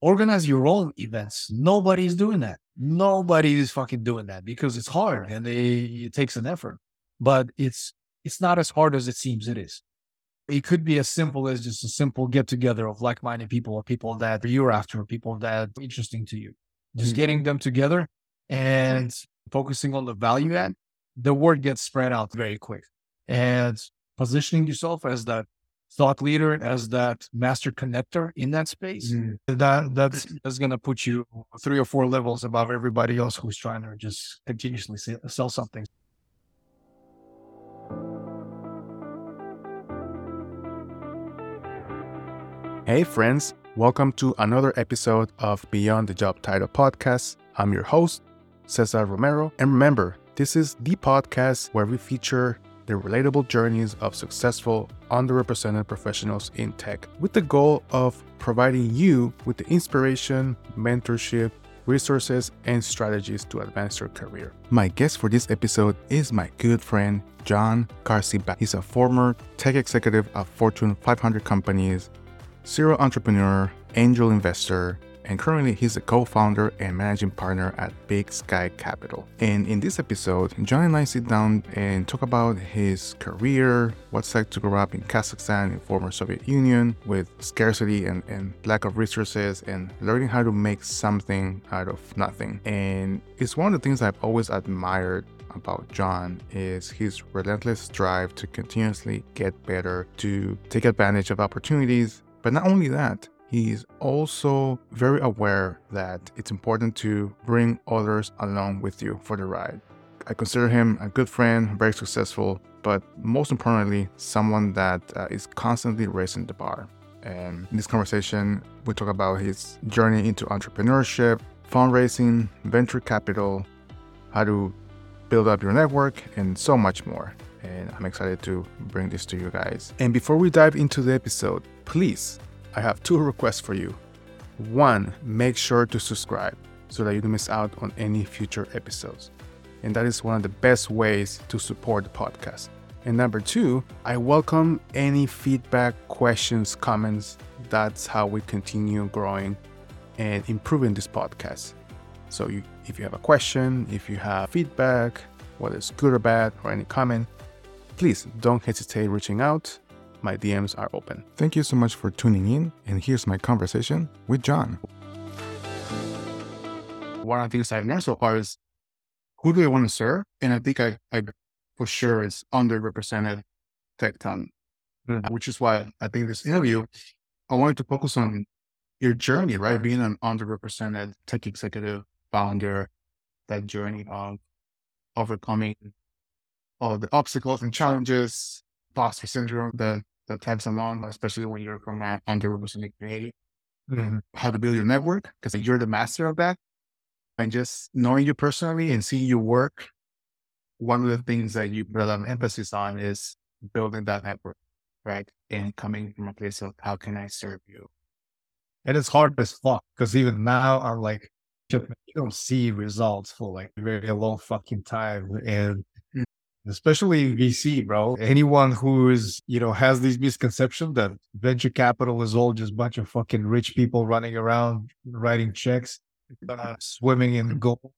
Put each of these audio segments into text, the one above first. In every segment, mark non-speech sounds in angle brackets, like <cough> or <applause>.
organize your own events. Nobody's doing that. Nobody is fucking doing that because it's hard and they, it takes an effort. But it's it's not as hard as it seems it is. It could be as simple as just a simple get together of like minded people or people that you're after, people that are interesting to you. Just Mhm. getting them together and focusing on the value add, the word gets spread out very quick. And positioning yourself as that thought leader, as that master connector in that space, Mhm. that that's that's gonna put you three or four levels above everybody else who's trying to just continuously sell, sell something. Hey, friends, welcome to another episode of Beyond the Job Title podcast. I'm your host, Cesar Romero. And remember, this is the podcast where we feature the relatable journeys of successful, underrepresented professionals in tech with the goal of providing you with the inspiration, mentorship, resources, and strategies to advance your career. My guest for this episode is my good friend, Jahn Karsybaev. He's a former tech executive at Fortune 500 companies serial entrepreneur, angel investor, and currently he's a co-founder and managing partner at Big Sky Capital. And in this episode, Jahn and I sit down and talk about his career, what's like to grow up in Kazakhstan in former Soviet Union with scarcity and, and lack of resources and learning how to make something out of nothing. And it's one of the things I've always admired about Jahn is his relentless drive to continuously get better, to take advantage of opportunities, but not only that, he's also very aware that it's important to bring others along with you for the ride. I consider him a good friend, very successful, but most importantly, someone that uh, is constantly raising the bar. And in this conversation, we talk about his journey into entrepreneurship, fundraising, venture capital, how to build up your network, and so much more. And I'm excited to bring this to you guys. And before we dive into the episode, please, I have two requests for you. One, make sure to subscribe so that you don't miss out on any future episodes. And that is one of the best ways to support the podcast. And number two, I welcome any feedback, questions, comments. That's how we continue growing and improving this podcast. So you, if you have a question, if you have feedback, whether it's good or bad, or any comment, please don't hesitate reaching out. My DMs are open. Thank you so much for tuning in, and here's my conversation with Jahn. one of the things I've learned so far is who do I want to serve? And I think I, I for sure is underrepresented tech talent, Mhm. which is why I think this interview, I wanted to focus on your journey, right? Being an underrepresented tech executive, founder, that journey of overcoming all the obstacles and challenges, imposter syndrome that, that tags along, especially when you're from an underrepresented community mm-hmm. how to build your network because you're the master of that. And just knowing you personally and seeing you work, one of the things that you put a lot of emphasis on is building that network, right? And coming from a place of how can I serve you? And it's hard as fuck because even now I'm like, you don't see results for like a very long fucking time. And. Especially in VC, bro, anyone who is, you know, has these misconceptions that venture capital is all just bunch of fucking rich people running around writing checks, uh, swimming in gold.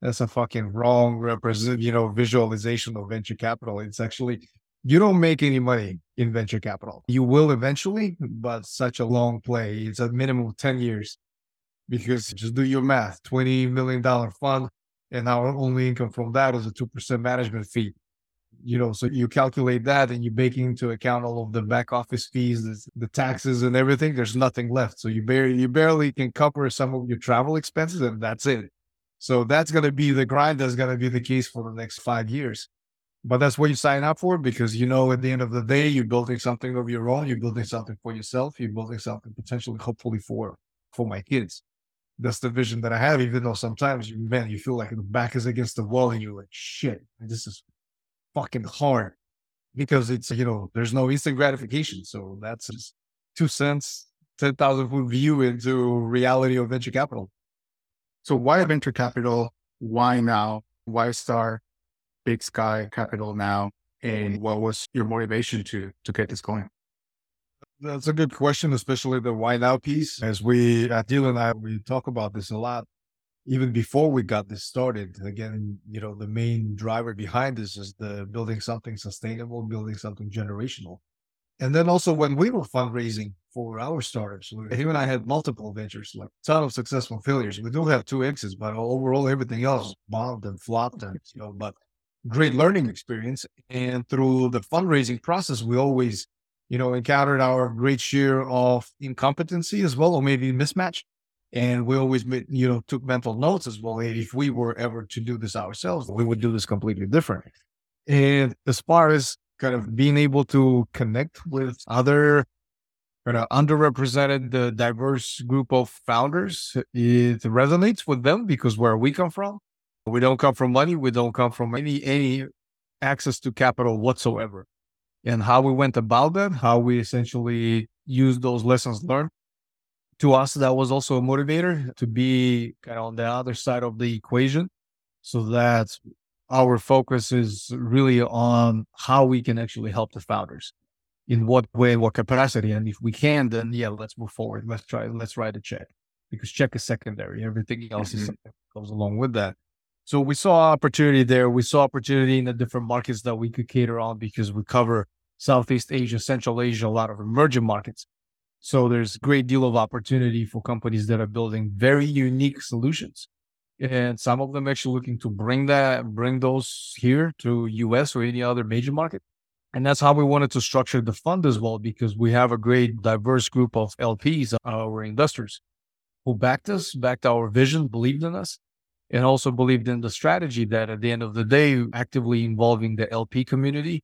That's a fucking wrong represent, you know, visualization of venture capital. It's actually, you don't make any money in venture capital. You will eventually, but such a long play. It's a minimum of 10 years because just do your math $20 million fund, and our only income from that is a 2% management fee. You know, so you calculate that and you bake into account all of the back office fees, the, taxes and everything. There's nothing left. So you barely, you barely can cover some of your travel expenses and that's it. So that's going to be the grind. That's going to be the case for the next five years. But that's what you sign up for because you know at the end of the day, you're building something of your own. You're building something for yourself. You're building something potentially, hopefully for for my kids. That's the vision that I have. Even though sometimes you man, you feel like the back is against the wall and you're like, shit, this is fucking hard because it's you know there's no instant gratification. So that's just two cents, ten thousand foot view into reality of venture capital. So why venture capital? Why now? Why Star Big Sky Capital now? And what was your motivation to to get this going? That's a good question, especially the why now piece. As we, uh, Adil and I, we talk about this a lot. Even before we got this started, again, you know, the main driver behind this is the building something sustainable, building something generational. And then also when we were fundraising for our startups, him and I had multiple ventures, like a ton of successful failures. We do have two exits, but overall everything else bombed and flopped and you know, but great learning experience. And through the fundraising process, we always you know, encountered our great share of incompetency as well, or maybe mismatch. And we always, you know, took mental notes as well. If we were ever to do this ourselves, we would do this completely different. And as far as kind of being able to connect with other kind of underrepresented, the diverse group of founders, it resonates with them because where we come from, we don't come from money, we don't come from any any access to capital whatsoever and how we went about that, how we essentially used those lessons learned. To us, that was also a motivator to be kind of on the other side of the equation so that our focus is really on how we can actually help the founders in what way, what capacity. And if we can, then yeah, let's move forward. Let's try, let's write a check because check is secondary. Everything else mm-hmm. is goes along with that. So we saw opportunity there. We saw opportunity in the different markets that we could cater on because we cover Southeast Asia, Central Asia, a lot of emerging markets. So there's a great deal of opportunity for companies that are building very unique solutions. And some of them actually looking to bring that, bring those here to US or any other major market. And that's how we wanted to structure the fund as well, because we have a great diverse group of LPs, our investors who backed us, backed our vision, believed in us and also believed in the strategy that at the end of the day, actively involving the LP community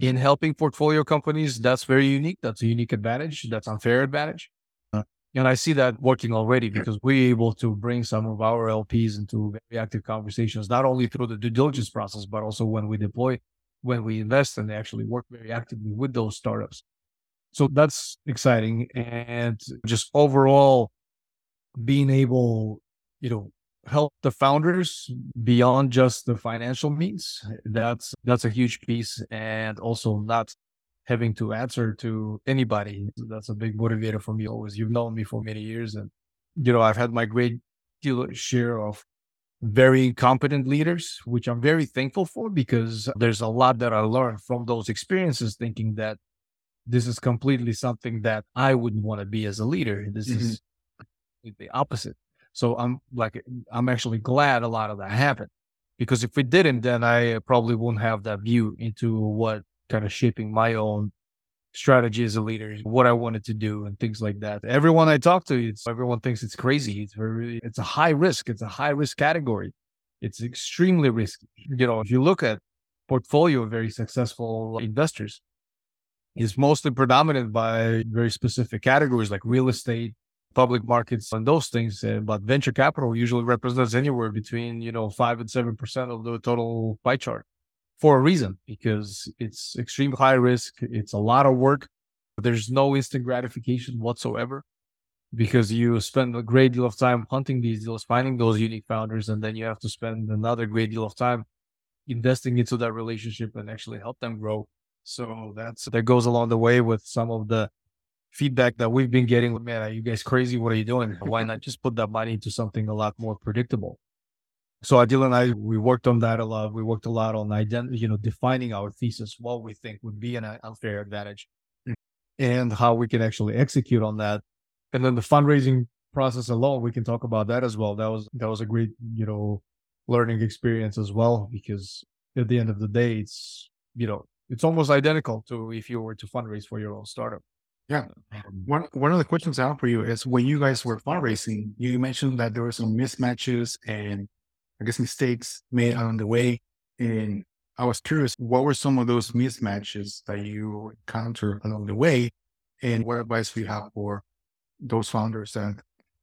in helping portfolio companies. That's very unique. That's a unique advantage. That's unfair advantage. Uh, and I see that working already because we're able to bring some of our LPs into very active conversations, not only through the due diligence process, but also when we deploy, when we invest and they actually work very actively with those startups. So that's exciting. And just overall being able, you know, help the founders beyond just the financial means. That's that's a huge piece, and also not having to answer to anybody. That's a big motivator for me. Always, you've known me for many years, and you know I've had my great deal share of very competent leaders, which I'm very thankful for because there's a lot that I learned from those experiences. Thinking that this is completely something that I wouldn't want to be as a leader. This mm-hmm. is the opposite. So I'm like, I'm actually glad a lot of that happened because if it didn't, then I uh, probably wouldn't have that view into what kind of shaping my own strategy as a leader, what I wanted to do and things like that. Everyone I talk to, it's everyone thinks it's crazy. It's very, it's a high risk. It's a high risk category. It's extremely risky. You know, if you look at portfolio of very successful investors, is mostly predominant by very specific categories like real estate, public markets and those things. Uh, but venture capital usually represents anywhere between, you know, five and 7% of the total pie chart for a reason, because it's extreme high risk. It's a lot of work. There's no instant gratification whatsoever because you spend a great deal of time hunting these deals, finding those unique founders, and then you have to spend another great deal of time investing into that relationship and actually help them grow. So that's that goes along the way with some of the feedback that we've been getting, man, are you guys crazy? What are you doing? Why not just put that money into something a lot more predictable? So Adil and I, we worked on that a lot. We worked a lot on identity, you know, defining our thesis, what we think would be an unfair advantage and how we can actually execute on that. And then the fundraising process alone, we can talk about that as well. That was, that was a great, you know, learning experience as well, because at the end of the day, it's, you know, it's almost identical to if you were to fundraise for your own startup. Yeah. Um, one one of the questions I have for you is when you guys were fundraising, you mentioned that there were some mismatches and I guess mistakes made along the way. And I was curious, what were some of those mismatches that you encountered along the way? And what advice do you have for those founders that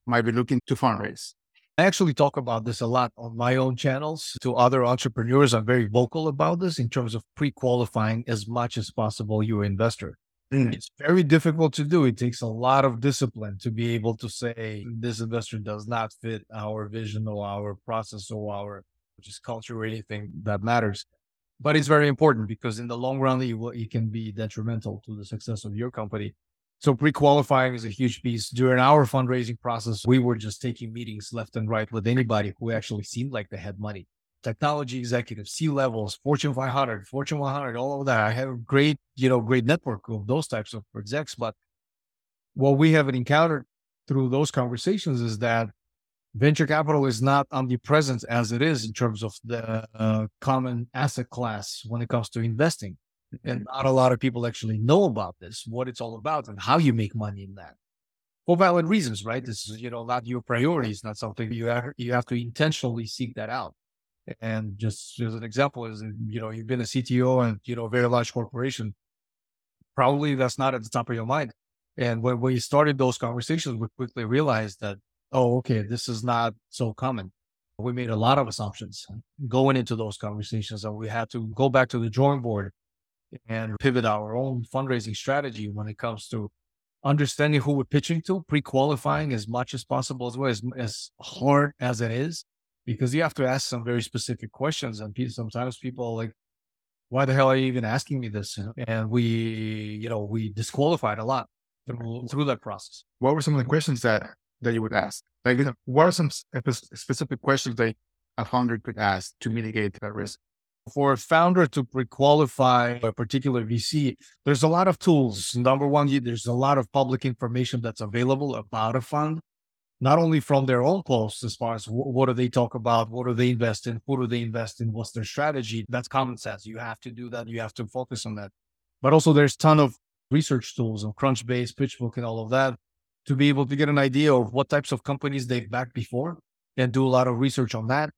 might be looking to fundraise? I actually talk about this a lot on my own channels to other entrepreneurs. I'm very vocal about this in terms of pre qualifying as much as possible your investor. Mm. It's very difficult to do. It takes a lot of discipline to be able to say this investor does not fit our vision or our process or our just culture or anything that matters. But it's very important because in the long run, it, will, it can be detrimental to the success of your company. So pre-qualifying is a huge piece. During our fundraising process, we were just taking meetings left and right with anybody who actually seemed like they had money. Technology executives, C levels, Fortune 500, Fortune 100, all of that. I have a great, you know, great network of those types of execs. But what we haven't encountered through those conversations is that venture capital is not omnipresent as it is in terms of the uh, common asset class when it comes to investing. And not a lot of people actually know about this, what it's all about and how you make money in that. For valid reasons, right? This is, you know, not your priority. It's not something you have, you have to intentionally seek that out. And just as an example is, you know, you've been a CTO and, you know, a very large corporation. Probably that's not at the top of your mind. And when we started those conversations, we quickly realized that, oh, okay, this is not so common. We made a lot of assumptions going into those conversations and we had to go back to the drawing board and pivot our own fundraising strategy when it comes to understanding who we're pitching to, pre-qualifying as much as possible as well as, as hard as it is, because you have to ask some very specific questions. And sometimes people are like, why the hell are you even asking me this? And we, you know, we disqualified a lot through, through that process. What were some of the questions that, that you would ask? Like, what are some specific questions that a founder could ask to mitigate that risk? for a founder to pre-qualify a particular VC, there's a lot of tools. Number one, there's a lot of public information that's available about a fund, not only from their own posts as far as what do they talk about, what do they invest in, who do they invest in, what's their strategy. That's common sense. You have to do that. You have to focus on that. But also there's a ton of research tools on Crunchbase, PitchBook, and all of that to be able to get an idea of what types of companies they've backed before and do a lot of research on that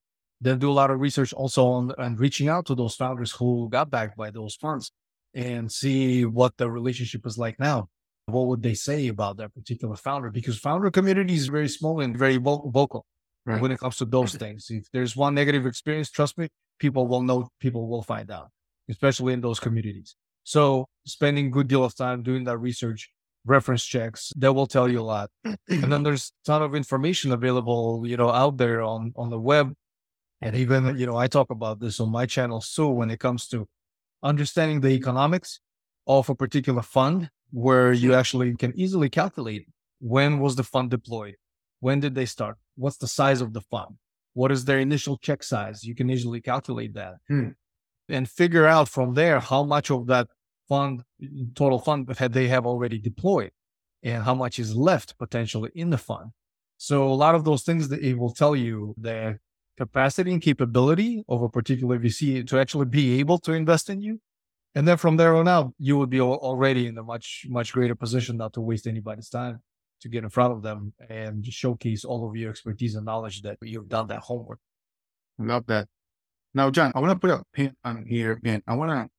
then do a lot of research also on and reaching out to those founders who got backed by those funds and see what the relationship is like now. What would they say about that particular founder? Because founder community is very small and very vocal right. when it comes to those things. If there's one negative experience, trust me, people will know, people will find out, especially in those communities. So spending good deal of time doing that research, reference checks, that will tell you a lot. and then there's a ton of information available, you know, out there on, on the web and even, you know, I talk about this on my channel too when it comes to understanding the economics of a particular fund where you actually can easily calculate when was the fund deployed? When did they start? What's the size of the fund? What is their initial check size? You can easily calculate that hmm. and figure out from there how much of that fund, total fund that they have already deployed and how much is left potentially in the fund. So a lot of those things that it will tell you the capacity and capability of a particular VC to actually be able to invest in you. And then from there on out, you would be already in a much, much greater position not to waste anybody's time to get in front of them and showcase all of your expertise and knowledge that you've done that homework. Love that. Now, Jahn, I want to put a pin on here and I want to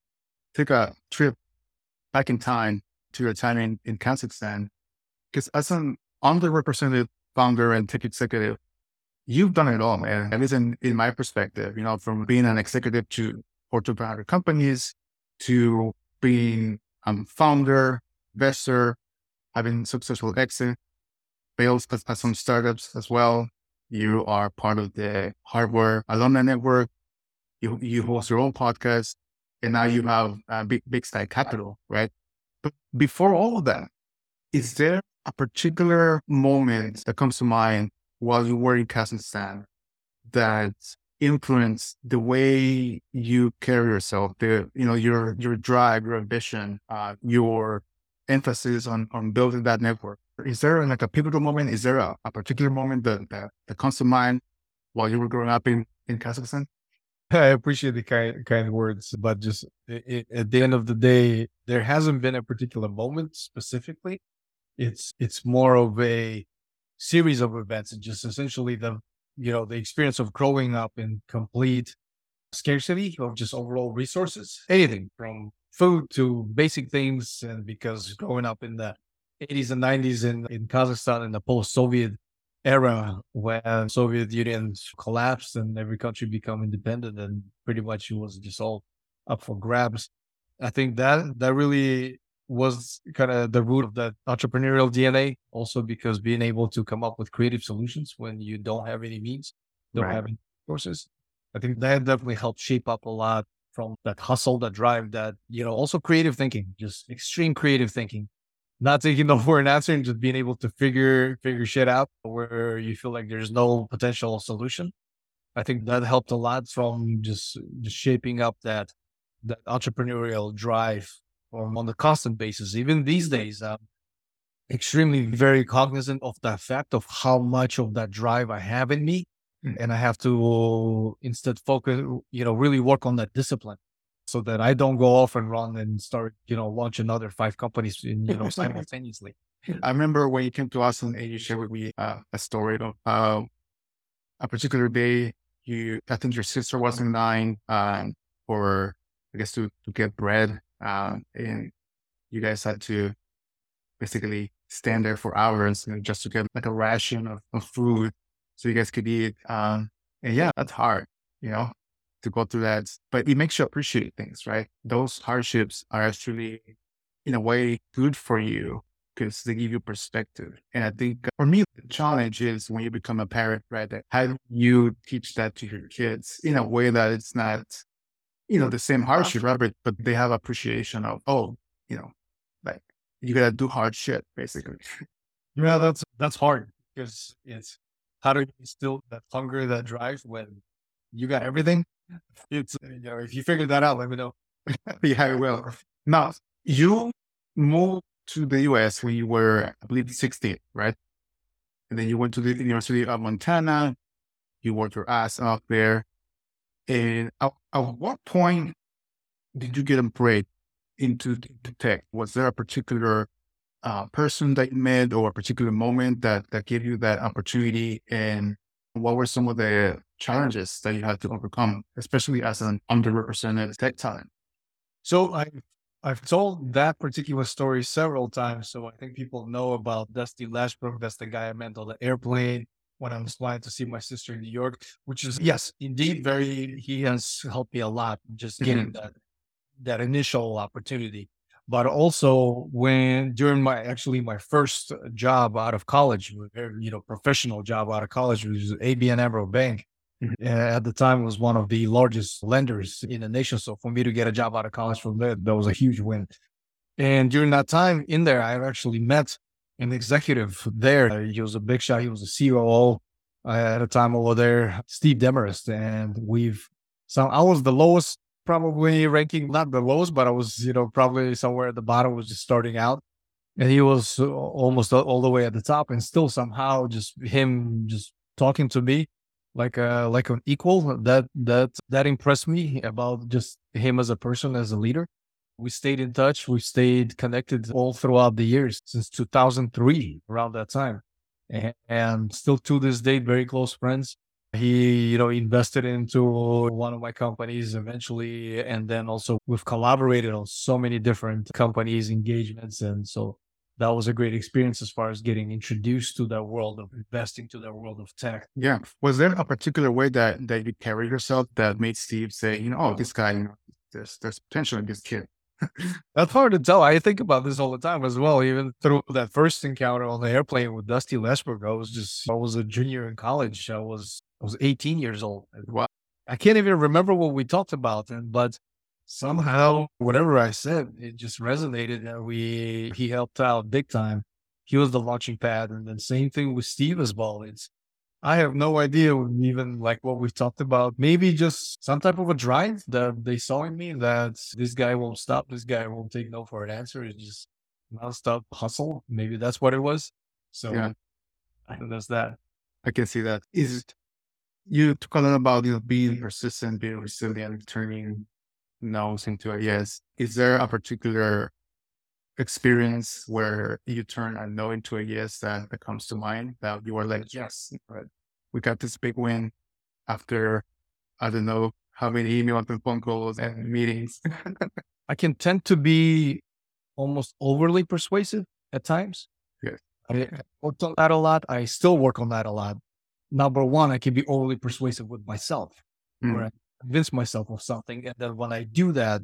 take a trip back in time to your time in, in Kazakhstan. Because as an underrepresented founder and tech executive, you've done it all, man. At least in, in my perspective, you know, from being an executive to Fortune 500 companies to being a founder, investor, having successful exit, failed at, at some startups as well. You are part of the Harvard alumni network. You, you host your own podcast and now you have a big, big sky capital, right? But before all of that, is there a particular moment that comes to mind while you were in Kazakhstan that influenced the way you carry yourself, the you know your your drive, your ambition, uh, your emphasis on on building that network. Is there like a pivotal moment? Is there a, a particular moment that, that that comes to mind while you were growing up in in Kazakhstan? <laughs> I appreciate the kind kind words, but just it, at the end of the day, there hasn't been a particular moment specifically. It's it's more of a series of events and just essentially the you know the experience of growing up in complete scarcity of just overall resources anything from food to basic things and because growing up in the 80s and 90s in, in kazakhstan in the post-soviet era when soviet union collapsed and every country became independent and pretty much it was just all up for grabs i think that that really was kind of the root of that entrepreneurial DNA. Also, because being able to come up with creative solutions when you don't have any means, don't right. have any resources, I think that definitely helped shape up a lot from that hustle, that drive, that, you know, also creative thinking, just extreme creative thinking not taking no <laughs> for an answer and just being able to figure figure shit out where you feel like there's no potential solution. I think that helped a lot from just just shaping up that that entrepreneurial drive or on the constant basis. Even these days, I'm extremely very cognizant of the fact of how much of that drive I have in me. Mm. And I have to instead focus, you know, really work on that discipline so that I don't go off and run and start, you know, launch another five companies, in, you know, <laughs> simultaneously. I remember when you came to us and you shared with me uh, a story of uh, a particular day. You, I think your sister was in line um, for, I guess, to, to get bread, uh, and you guys had to basically stand there for hours you know, just to get like a ration of, of food so you guys could eat. Um, and yeah, that's hard, you know, to go through that. But it makes you appreciate things, right? Those hardships are actually, in a way, good for you because they give you perspective. And I think for me, the challenge is when you become a parent, right? That how do you teach that to your kids in a way that it's not, you know, the same hardship, right? But, but they have appreciation of, oh, you know, like you gotta do hard shit, basically. Yeah, that's that's hard because it's how do you instill that hunger, that drive when you got everything? It's you know, if you figure that out, let me know. <laughs> yeah, I will. Now, you moved to the US when you were, I believe, 16, right? And then you went to the University of Montana. You worked your ass off there. And at, at what point did you get break into, into tech? Was there a particular uh, person that you met or a particular moment that, that gave you that opportunity? And what were some of the challenges that you had to overcome, especially as an underrepresented tech talent? So I I've told that particular story several times, so I think people know about Dusty Lashbrook. That's the guy I met on the airplane when I was flying to see my sister in New York, which is yes, indeed, very. He has helped me a lot just getting that that initial opportunity. But also when during my actually my first job out of college, you know, professional job out of college, which was ABN AMRO Bank. Mhm. Uh, At the time, was one of the largest lenders in the nation. So for me to get a job out of college from there, that was a huge win. And during that time in there, I actually met an executive there. Uh, He was a big shot. He was a COO uh, at a time over there, Steve Demarest. And we've, so I was the lowest probably ranking, not the lowest, but I was, you know, probably somewhere at the bottom, was just starting out. And he was uh, almost all- all the way at the top and still somehow just him just talking to me like a, like an equal that, that, that impressed me about just him as a person, as a leader. We stayed in touch. We stayed connected all throughout the years since 2003, around that time. And, and still to this day, very close friends. He, you know, invested into one of my companies eventually. And then also we've collaborated on so many different companies, engagements. And so that was a great experience as far as getting introduced to that world of investing, to that world of tech. Yeah. Was there a particular way that that you carried yourself that made Steve say, you know, oh, this guy, you know, there's there's potential in this kid. That's hard to tell. I think about this all the time as well. Even through that first encounter on the airplane with Dusty Lesberg, I was just I was a junior in college. I was I was 18 years old. Wow. I can't even remember what we talked about, and but somehow whatever I said, it just resonated, and we he helped out big time. He was the launching pad, and then same thing with Steve as well. It's I have no idea even like what we've talked about. Maybe just some type of a drive that they saw in me that this guy won't stop. This guy won't take no for an answer. It's just nonstop hustle. Maybe that's what it was. So Yeah. I think that's that. I can see that. Is you talk a lot about you know being persistent, being resilient, turning no's into a yes. Is there a particular experience where you turn a no into a yes that, that comes to mind that you are like, yes, right. We got this big win after I don't know how many emails and phone calls and meetings. <laughs> I can tend to be almost overly persuasive at times. Yes. I <laughs> worked on that a lot. I still work on that a lot. Number one, I can be overly persuasive with myself, Mm. where I convince myself of something. And then when I do that,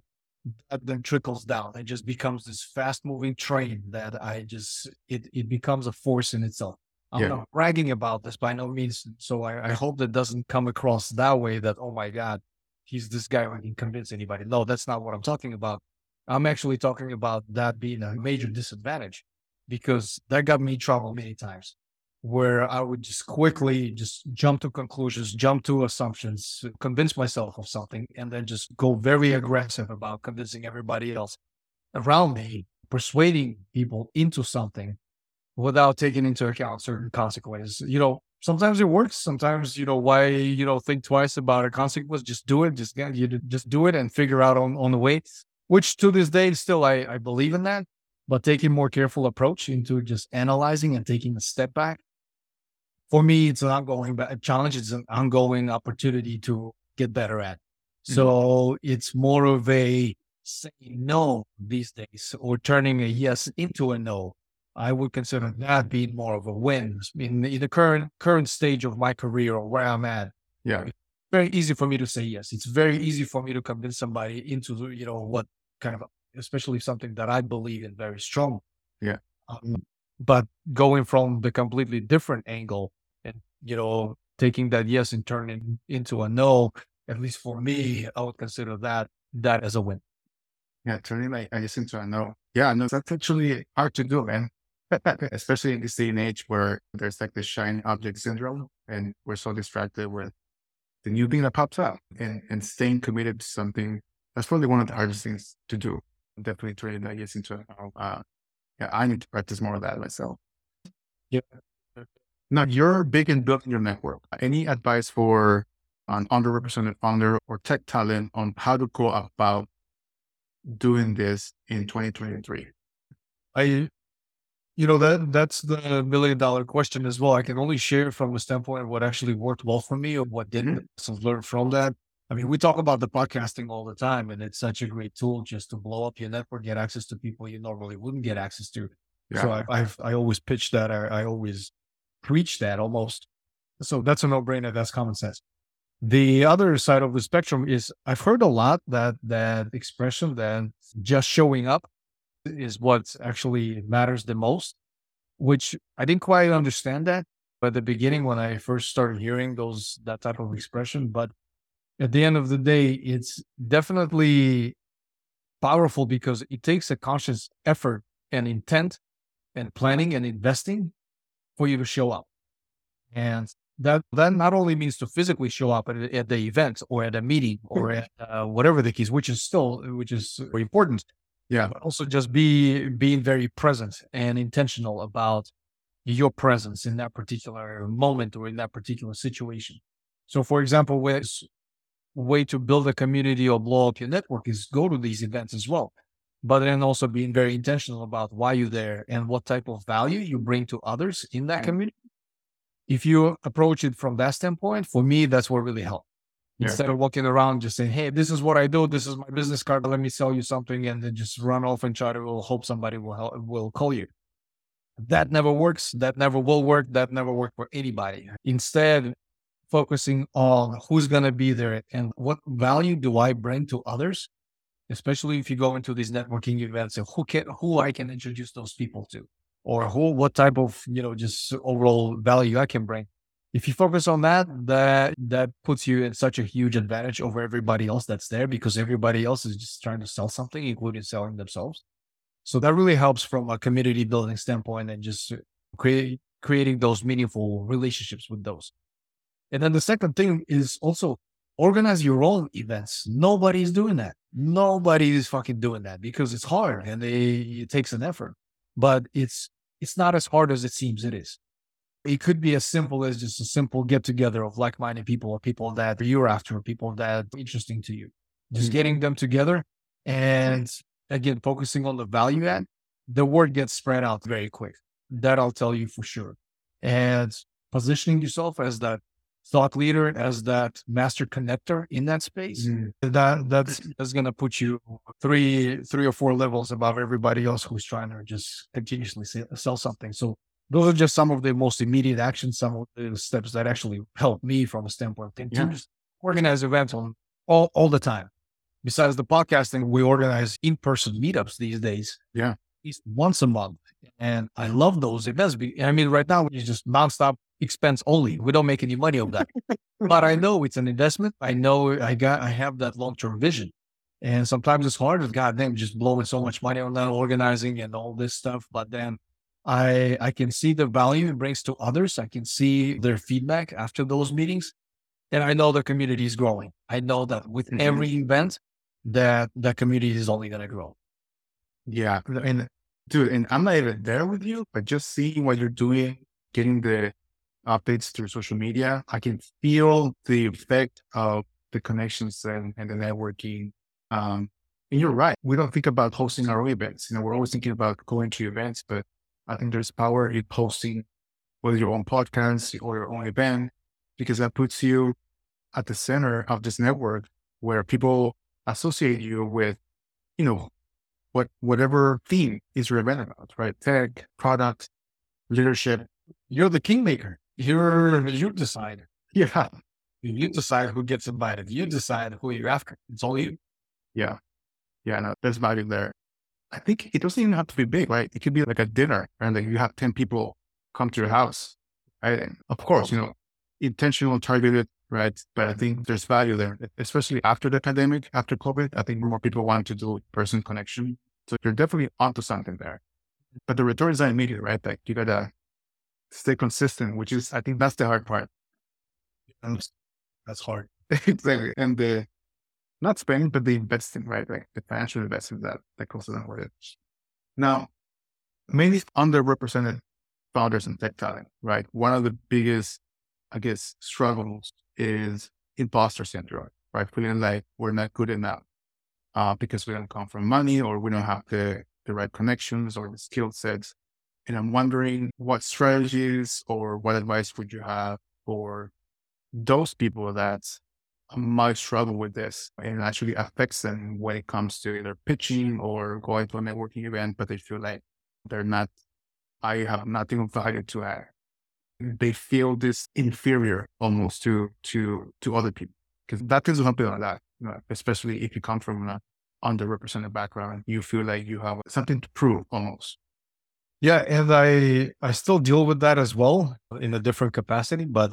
that then trickles down. It just becomes this fast moving train that I just, it, it becomes a force in itself. I'm Yeah. not bragging about this by no means. So I, I hope that doesn't come across that way that, oh my God, he's this guy who can convince anybody. No, that's not what I'm talking about. I'm actually talking about that being a major disadvantage because that got me in trouble many times where I would just quickly just jump to conclusions, jump to assumptions, convince myself of something, and then just go very aggressive about convincing everybody else around me, persuading people into something without taking into account certain consequences. You know, sometimes it works. Sometimes, you know, why, you know, think twice about a consequence, just do it. Just, you just do it and figure out on, on the way, which to this day, still, I, I believe in that, but taking more careful approach into just analyzing and taking a step back for me, it's an ongoing challenge. It's an ongoing opportunity to get better at. Mm-hmm. So it's more of a saying no these days or turning a yes into a no. I would consider that being more of a win in, in the current current stage of my career or where I'm at. Yeah. It's very easy for me to say yes. It's very easy for me to convince somebody into, you know, what kind of, especially something that I believe in very strong. Yeah. Um, but going from the completely different angle, and you know, taking that yes and turning into a no, at least for me, I would consider that that as a win. Yeah, turning like I yes into a no. Yeah, no, that's actually hard to do, man. <laughs> <laughs> Especially in this day and age where there's like the shiny object syndrome and we're so distracted with the new thing that pops up and, and staying committed to something. That's probably one of the hardest things to do. Definitely turning that yes into. Uh, yeah, I need to practice more of that myself. Yeah, now, you're big in building your network. Any advice for an underrepresented founder or tech talent on how to go about doing this in 2023? I, you know, that that's the million dollar question as well. I can only share from the standpoint of what actually worked well for me or what didn't. Mm-hmm. So learn from that. I mean, we talk about the podcasting all the time, and it's such a great tool just to blow up your network, get access to people you normally wouldn't get access to. Yeah. So I, I've I always pitch that. I, I always preach that almost. So that's a no brainer. That's common sense. The other side of the spectrum is I've heard a lot that that expression that just showing up is what actually matters the most, which I didn't quite understand that at the beginning when I first started hearing those that type of expression. But at the end of the day, it's definitely powerful because it takes a conscious effort and intent and planning and investing for you to show up. And that that not only means to physically show up at, at the event or at a meeting or <laughs> at uh, whatever the case, which is still which is important. Yeah, but also just be being very present and intentional about your presence in that particular moment or in that particular situation. So, for example, with way to build a community or blow up your network is go to these events as well but then also being very intentional about why you're there and what type of value you bring to others in that community. If you approach it from that standpoint, for me, that's what really helped. Yeah. Instead of walking around just saying, Hey, this is what I do. This is my business card. Let me sell you something. And then just run off and try to hope somebody will help, will call you. That never works. That never will work. That never worked for anybody. Instead, focusing on who's going to be there and what value do I bring to others especially if you go into these networking events and who can who I can introduce those people to or who what type of you know just overall value I can bring. If you focus on that, that that puts you in such a huge advantage over everybody else that's there because everybody else is just trying to sell something, including selling themselves. So that really helps from a community building standpoint and just create, creating those meaningful relationships with those. And then the second thing is also organize your own events. Nobody's doing that. Nobody is fucking doing that because it's hard and they, it takes an effort. But it's it's not as hard as it seems it is. It could be as simple as just a simple get together of like minded people or people that you're after, people that are interesting to you. Just mm-hmm. getting them together and again, focusing on the value add, the word gets spread out very quick. That I'll tell you for sure. And positioning yourself as that thought leader as that master connector in that space mm. that that's that's <clears throat> going to put you three three or four levels above everybody else who's trying to just continuously sell something so those are just some of the most immediate actions some of the steps that actually help me from a standpoint of yeah. organize events on all, all the time besides the podcasting we organize in-person meetups these days yeah at least once a month and i love those events i mean right now it's just nonstop expense only. We don't make any money of that. <laughs> but I know it's an investment. I know I got I have that long term vision. And sometimes it's hard. God damn, just blowing so much money on that organizing and all this stuff. But then I I can see the value it brings to others. I can see their feedback after those meetings. And I know the community is growing. I know that with Mhm. every event that the community is only gonna grow. Yeah. And dude, and I'm not even there with you, but just seeing what you're doing, getting the updates through social media, I can feel the effect of the connections and, and the networking. Um, and you're right. We don't think about hosting our own events. You know, we're always thinking about going to events, but I think there's power in posting whether your own podcast or your own event, because that puts you at the center of this network where people associate you with, you know, what whatever theme is your event about, right? Tech, product, leadership. You're the kingmaker. You're you decide. <laughs> Yeah. You decide who gets invited. You decide who you're after. It's all you. Yeah. Yeah. No, there's value there. I think it doesn't even have to be big, right? It could be like a dinner and like you have 10 people come to your house. Right. And of course, you know, intentional, targeted, right? But I think there's value there, especially after the pandemic, after COVID. I think more people want to do person connection. So you're definitely onto something there. But the return is not immediate, right? Like you gotta stay consistent, which is I think that's the hard part. And That's hard. <laughs> exactly. And the not spending, but the investing, right? Like the financial investment that that goes along with it. Now, many underrepresented founders and tech talent, right? One of the biggest, I guess, struggles is imposter syndrome, right? Feeling like we're not good enough uh, because we don't come from money or we don't have the, the right connections or the skill sets. And I'm wondering what strategies or what advice would you have for those people that might struggle with this and actually affects them when it comes to either pitching or going to a networking event, but they feel like they're not, I have nothing of value to add. They feel this inferior almost to, to, to other people. Cause that tends to happen a lot, you especially if you come from an underrepresented background, you feel like you have something to prove almost. Yeah, and I I still deal with that as well in a different capacity, but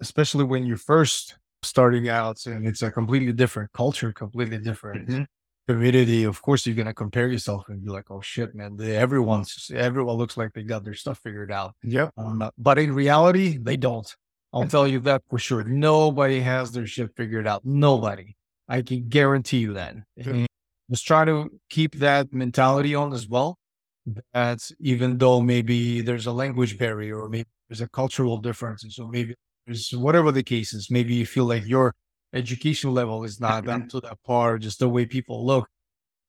especially when you're first starting out and it's a completely different culture, completely different Mhm. community. Of course, you're gonna compare yourself and be like, "Oh shit, man! They, everyone's everyone looks like they got their stuff figured out." Yep. Um, but in reality, they don't. I'll tell you that for sure. Nobody has their shit figured out. Nobody. I can guarantee you that. Just try to keep that mentality on as well. That even though maybe there's a language barrier or maybe there's a cultural difference, and so maybe whatever the case is, maybe you feel like your education level is not up mm-hmm. to that par, just the way people look.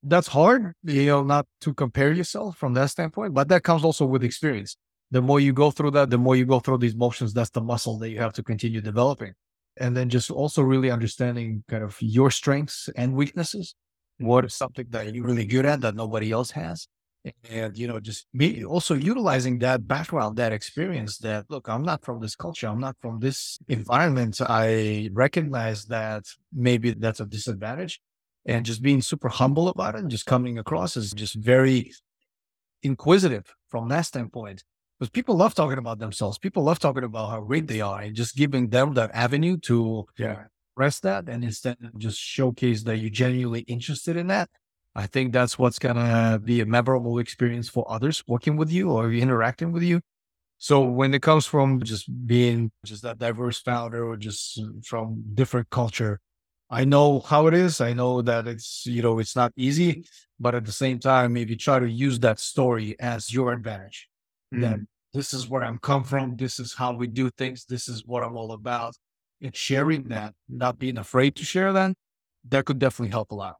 That's hard, you know, not to compare yourself from that standpoint, but that comes also with experience the more you go through that, the more you go through these motions, that's the muscle that you have to continue developing. And then just also really understanding kind of your strengths and weaknesses. What is something that you're really good at that nobody else has? And, you know, just be also utilizing that background, that experience that, look, I'm not from this culture. I'm not from this environment. I recognize that maybe that's a disadvantage and just being super humble about it and just coming across as just very inquisitive from that standpoint because people love talking about themselves. People love talking about how great they are and just giving them that avenue to Yeah. press that and instead just showcase that you're genuinely interested in that. I think that's what's gonna be a memorable experience for others working with you or interacting with you. So when it comes from just being just that diverse founder or just from different culture, I know how it is. I know that it's, you know, it's not easy, but at the same time, maybe try to use that story as your advantage that mm. this is where I'm come from. This is how we do things. This is what I'm all about. And sharing that, not being afraid to share that, that could definitely help a lot.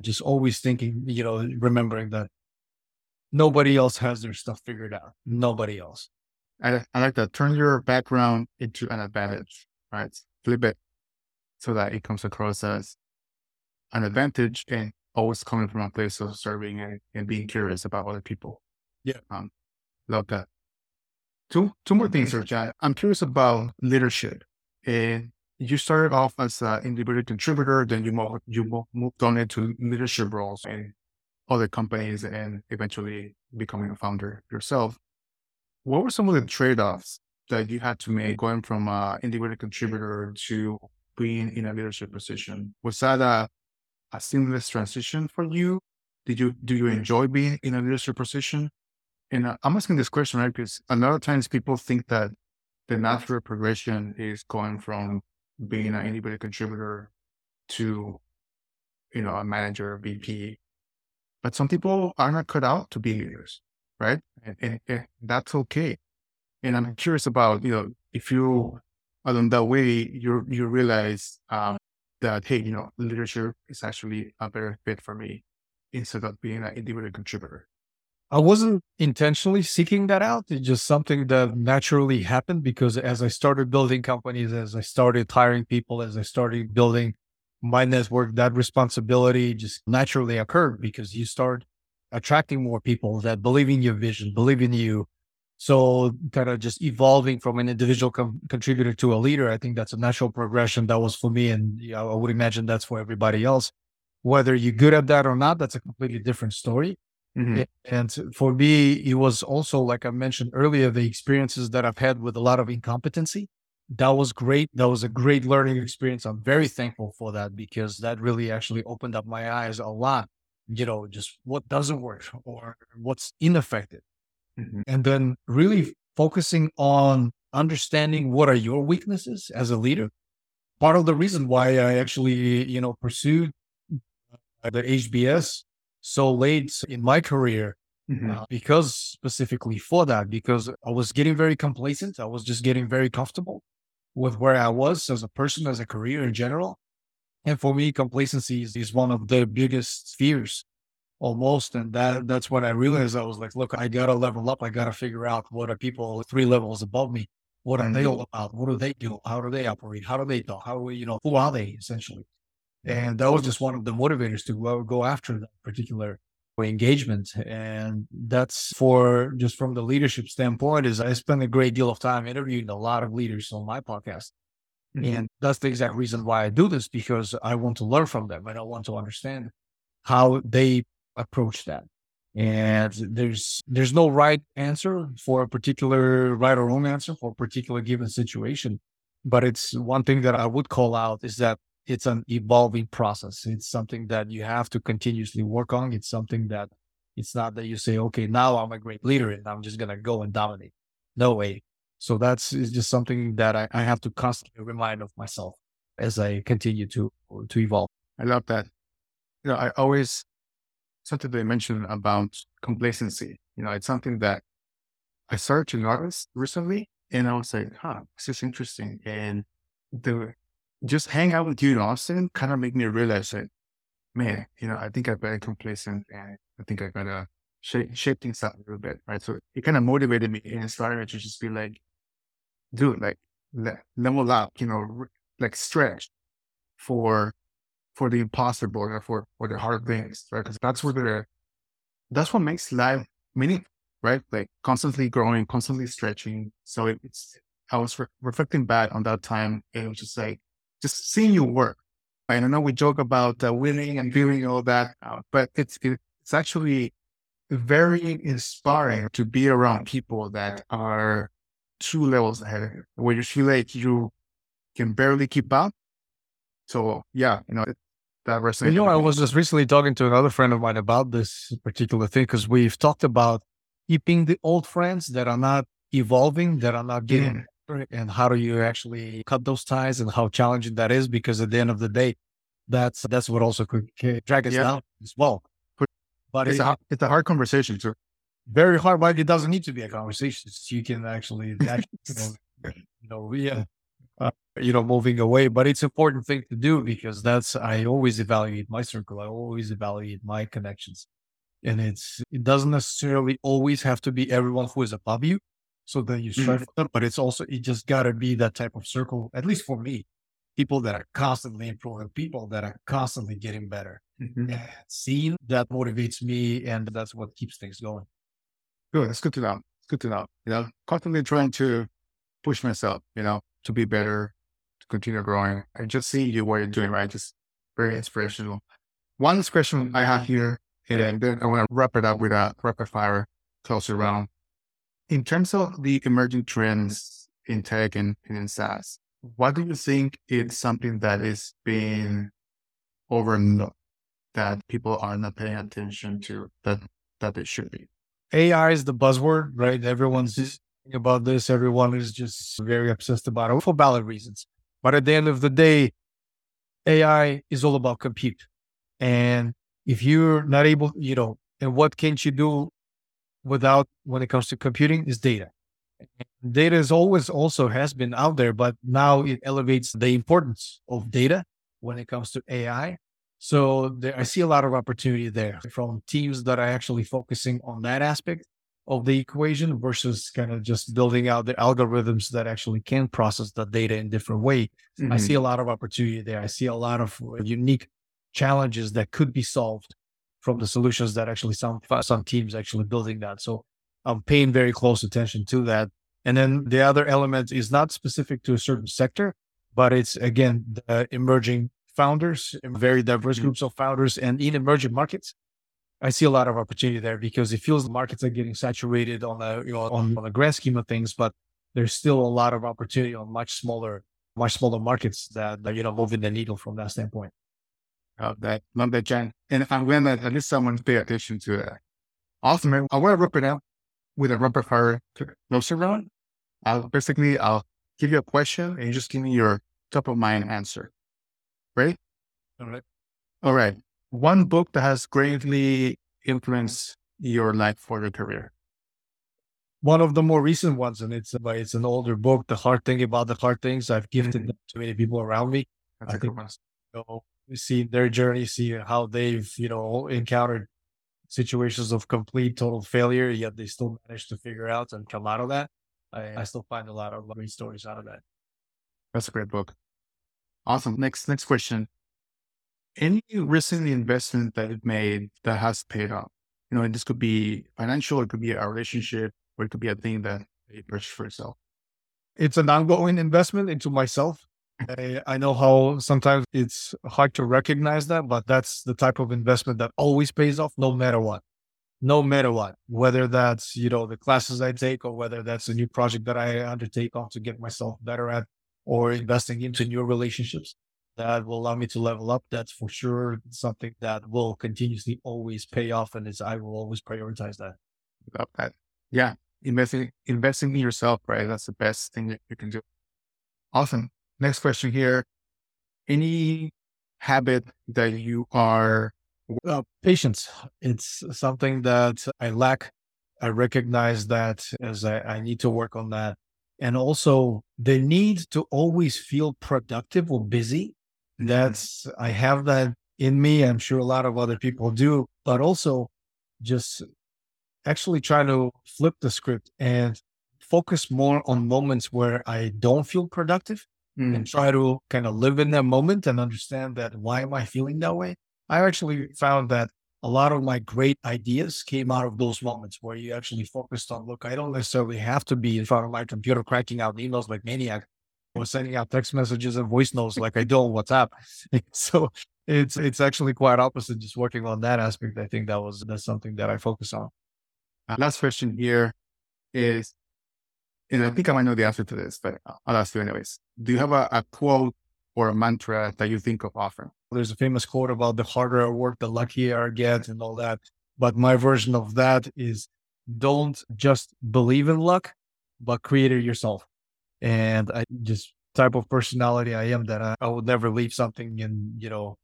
Just always thinking, you know, remembering that nobody else has their stuff figured out. Nobody else. I, I like that. Turn your background into an advantage, right? Flip it so that it comes across as an advantage and always coming from a place of serving and, and being curious about other people. Yeah. Um, love that. Two, two more things, Sergio. I'm curious about leadership. And you started off as an individual contributor, then you moved, you mo- moved on into leadership roles in other companies and eventually becoming a founder yourself. What were some of the trade-offs that you had to make going from an individual contributor to being in a leadership position? Was that a, a seamless transition for you? Did you do you enjoy being in a leadership position? And uh, I'm asking this question, right? Because a lot of times people think that the natural progression is going from being an individual contributor to, you know, a manager, VP. But some people are not cut out to be leaders, right? And, and, and that's okay. And I'm curious about, you know, if you along that way, you you realize um, that hey, you know, leadership is actually a better fit for me instead of being an individual contributor. I wasn't intentionally seeking that out. It's just something that naturally happened because as I started building companies, as I started hiring people, as I started building my network, that responsibility just naturally occurred because you start attracting more people that believe in your vision, believe in you. So kind of just evolving from an individual com- contributor to a leader, I think that's a natural progression. That was for me. And I would imagine that's for everybody else. Whether you're good at that or not, that's a completely different story. Mm-hmm. And for me, it was also, like I mentioned earlier, the experiences that I've had with a lot of incompetency. That was great. That was a great learning experience. I'm very thankful for that because that really actually opened up my eyes a lot. You know, just what doesn't work or what's ineffective. Mm-hmm. And then really focusing on understanding what are your weaknesses as a leader. Part of the reason why I actually, you know, pursued the HBS so late in my career mm-hmm. uh, because specifically for that, because I was getting very complacent. I was just getting very comfortable with where I was as a person, as a career in general. And for me, complacency is, is one of the biggest fears almost. And that that's when I realized I was like, look, I gotta level up. I gotta figure out what are people three levels above me. What are they all about? What do they do? How do they operate? How do they talk? How do we, you know, who are they essentially? And that was just one of the motivators to go after that particular engagement. And that's for just from the leadership standpoint is I spend a great deal of time interviewing a lot of leaders on my podcast. Mm-hmm. And that's the exact reason why I do this because I want to learn from them and I want to understand how they approach that. And there's there's no right answer for a particular right or wrong answer for a particular given situation. But it's one thing that I would call out is that it's an evolving process. It's something that you have to continuously work on. It's something that it's not that you say, okay, now I'm a great leader and I'm just going to go and dominate. No way. So that's just something that I, I have to constantly remind of myself as I continue to, to evolve. I love that. You know, I always, something they mentioned about complacency, you know, it's something that I started to notice recently and I was like, huh, this is interesting. And the just hang out with you in Austin kind of made me realize that, man, you know, I think I'm very complacent and I think I gotta shape, shape things up a little bit, right? So it kind of motivated me and inspired me to just be like, dude, like level up, you know, like stretch for for the impossible or for for the hard things, right? Because that's what the that's what makes life meaningful, right? Like constantly growing, constantly stretching. So it, it's I was re- reflecting back on that time and it was just like just seeing you work. I know we joke about uh, winning and feeling all that, uh, but it's it's actually very inspiring to be around people that are two levels ahead, of you, where you feel like you can barely keep up. So yeah, you know that resonates. You know, I was just recently talking to another friend of mine about this particular thing because we've talked about keeping the old friends that are not evolving, that are not getting and how do you actually cut those ties and how challenging that is because at the end of the day that's that's what also could drag us yeah. down as well. But it's, it, a, it's a hard conversation too. Very hard but it doesn't need to be a conversation. You can actually, actually you know, you know yeah uh, you know moving away. But it's important thing to do because that's i always evaluate my circle. I always evaluate my connections. And it's it doesn't necessarily always have to be everyone who is above you so then you strive mm-hmm. for them. But it's also, it just got to be that type of circle, at least for me, people that are constantly improving, people that are constantly getting better. Mm-hmm. And seeing that motivates me and that's what keeps things going. Good. It's good to know. It's good to know. You know, constantly trying to push myself, you know, to be better, to continue growing. I just see you what you're doing, right? Just very inspirational. One question I have here, and then I want to wrap it up with a rapid fire closer round. In terms of the emerging trends in tech and, and in SaaS, what do you think is something that is being overlooked that people are not paying attention to that that they should be? AI is the buzzword, right? Everyone's mm-hmm. just about this. Everyone is just very obsessed about it for valid reasons. But at the end of the day, AI is all about compute. And if you're not able, you know, and what can't you do without when it comes to computing is data. Data is always also has been out there, but now it elevates the importance of data when it comes to AI. So there, I see a lot of opportunity there from teams that are actually focusing on that aspect of the equation versus kind of just building out the algorithms that actually can process the data in different way. Mm-hmm. I see a lot of opportunity there. I see a lot of unique challenges that could be solved from the solutions that actually some some teams actually building that. So I'm paying very close attention to that. And then the other element is not specific to a certain sector, but it's again the emerging founders, very diverse mm-hmm. groups of founders, and in emerging markets. I see a lot of opportunity there because it feels the markets are getting saturated on the you know on, on the grand scheme of things, but there's still a lot of opportunity on much smaller, much smaller markets that, that you know moving the needle from that standpoint. Love that, that, Jahn. And I'm glad that at least someone pay attention to that. Awesome, man. I want to rip it out with a rapid fire closer round. I'll basically I'll give you a question and you just give me your top of mind answer. Ready? All right. All right one book that has greatly influenced your life for your career? One of the more recent ones, and it's it's an older book. The hard thing about the hard things I've gifted to many people around me. That's I think know, see their journey, see how they've you know encountered situations of complete total failure, yet they still managed to figure out and come out of that. I, I still find a lot of great stories out of that. That's a great book. Awesome. Next next question any recent investment that you've made that has paid off? You know, and this could be financial, it could be a relationship, or it could be a thing that you purchase for yourself. It's an ongoing investment into myself. I, I know how sometimes it's hard to recognize that, but that's the type of investment that always pays off no matter what. No matter what, whether that's, you know, the classes I take or whether that's a new project that I undertake on to get myself better at or investing into new relationships that will allow me to level up. That's for sure something that will continuously always pay off, and is I will always prioritize that. Love that. Yeah, investing investing in yourself, right? That's the best thing that you can do. Awesome. Next question here. Any habit that you are uh, patience. It's something that I lack. I recognize that as I, I need to work on that. And also the need to always feel productive or busy that's, I have that in me. I'm sure a lot of other people do, but also just actually try to flip the script and focus more on moments where I don't feel productive mm. and try to kind of live in that moment and understand that why am I feeling that way? I actually found that a lot of my great ideas came out of those moments where you actually focused on, look, I don't necessarily have to be in front of my computer cracking out emails like maniac or sending out text messages and voice notes like I do on WhatsApp. <laughs> so it's it's actually quite opposite. Just working on that aspect, I think that was that's something that I focus on. Last question here is, and I think I might know the answer to this, but I'll ask you anyways. Do you have a, a quote or a mantra that you think of often? There's a famous quote about the harder I work, the luckier I get, and all that. But my version of that is don't just believe in luck, but create it yourself and I just type of personality I am that I, I would never leave something in, you know,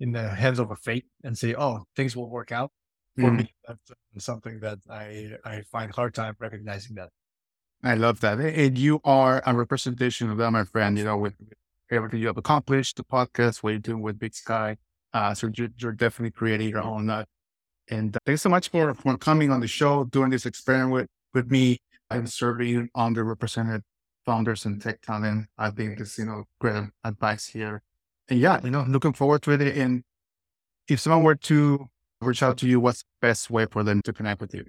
in the hands of a fate and say, oh, things will work out. For mm. me, that's something that I, I find hard time recognizing that. I love that. And you are a representation of that, my friend, you know, with everything you have accomplished, the podcast, what you're doing with Big Sky. Uh, so you're, you're definitely creating your own. Uh, and thanks so much for, for coming on the show, doing this experiment with, with me and serving underrepresented founders and tech talent. I think this, you know, great advice here. And yeah, you know, looking forward to it. And if someone were to reach out to you, what's the best way for them to connect with you?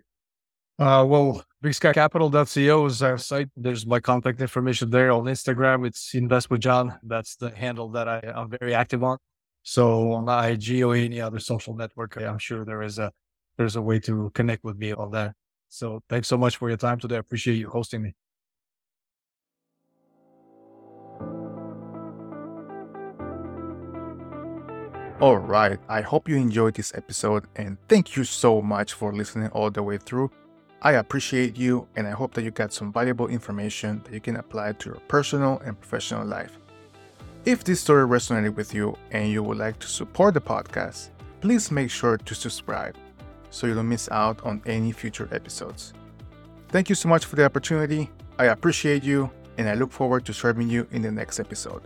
Uh, well, bigskycapital.co is our site. There's my contact information there on Instagram. It's invest with Jahn. That's the handle that I, am very active on. So on IG or any other social network, I'm sure there is a, there's a way to connect with me on there. So thanks so much for your time today. I appreciate you hosting me. Alright, I hope you enjoyed this episode and thank you so much for listening all the way through. I appreciate you and I hope that you got some valuable information that you can apply to your personal and professional life. If this story resonated with you and you would like to support the podcast, please make sure to subscribe so you don't miss out on any future episodes. Thank you so much for the opportunity. I appreciate you and I look forward to serving you in the next episode.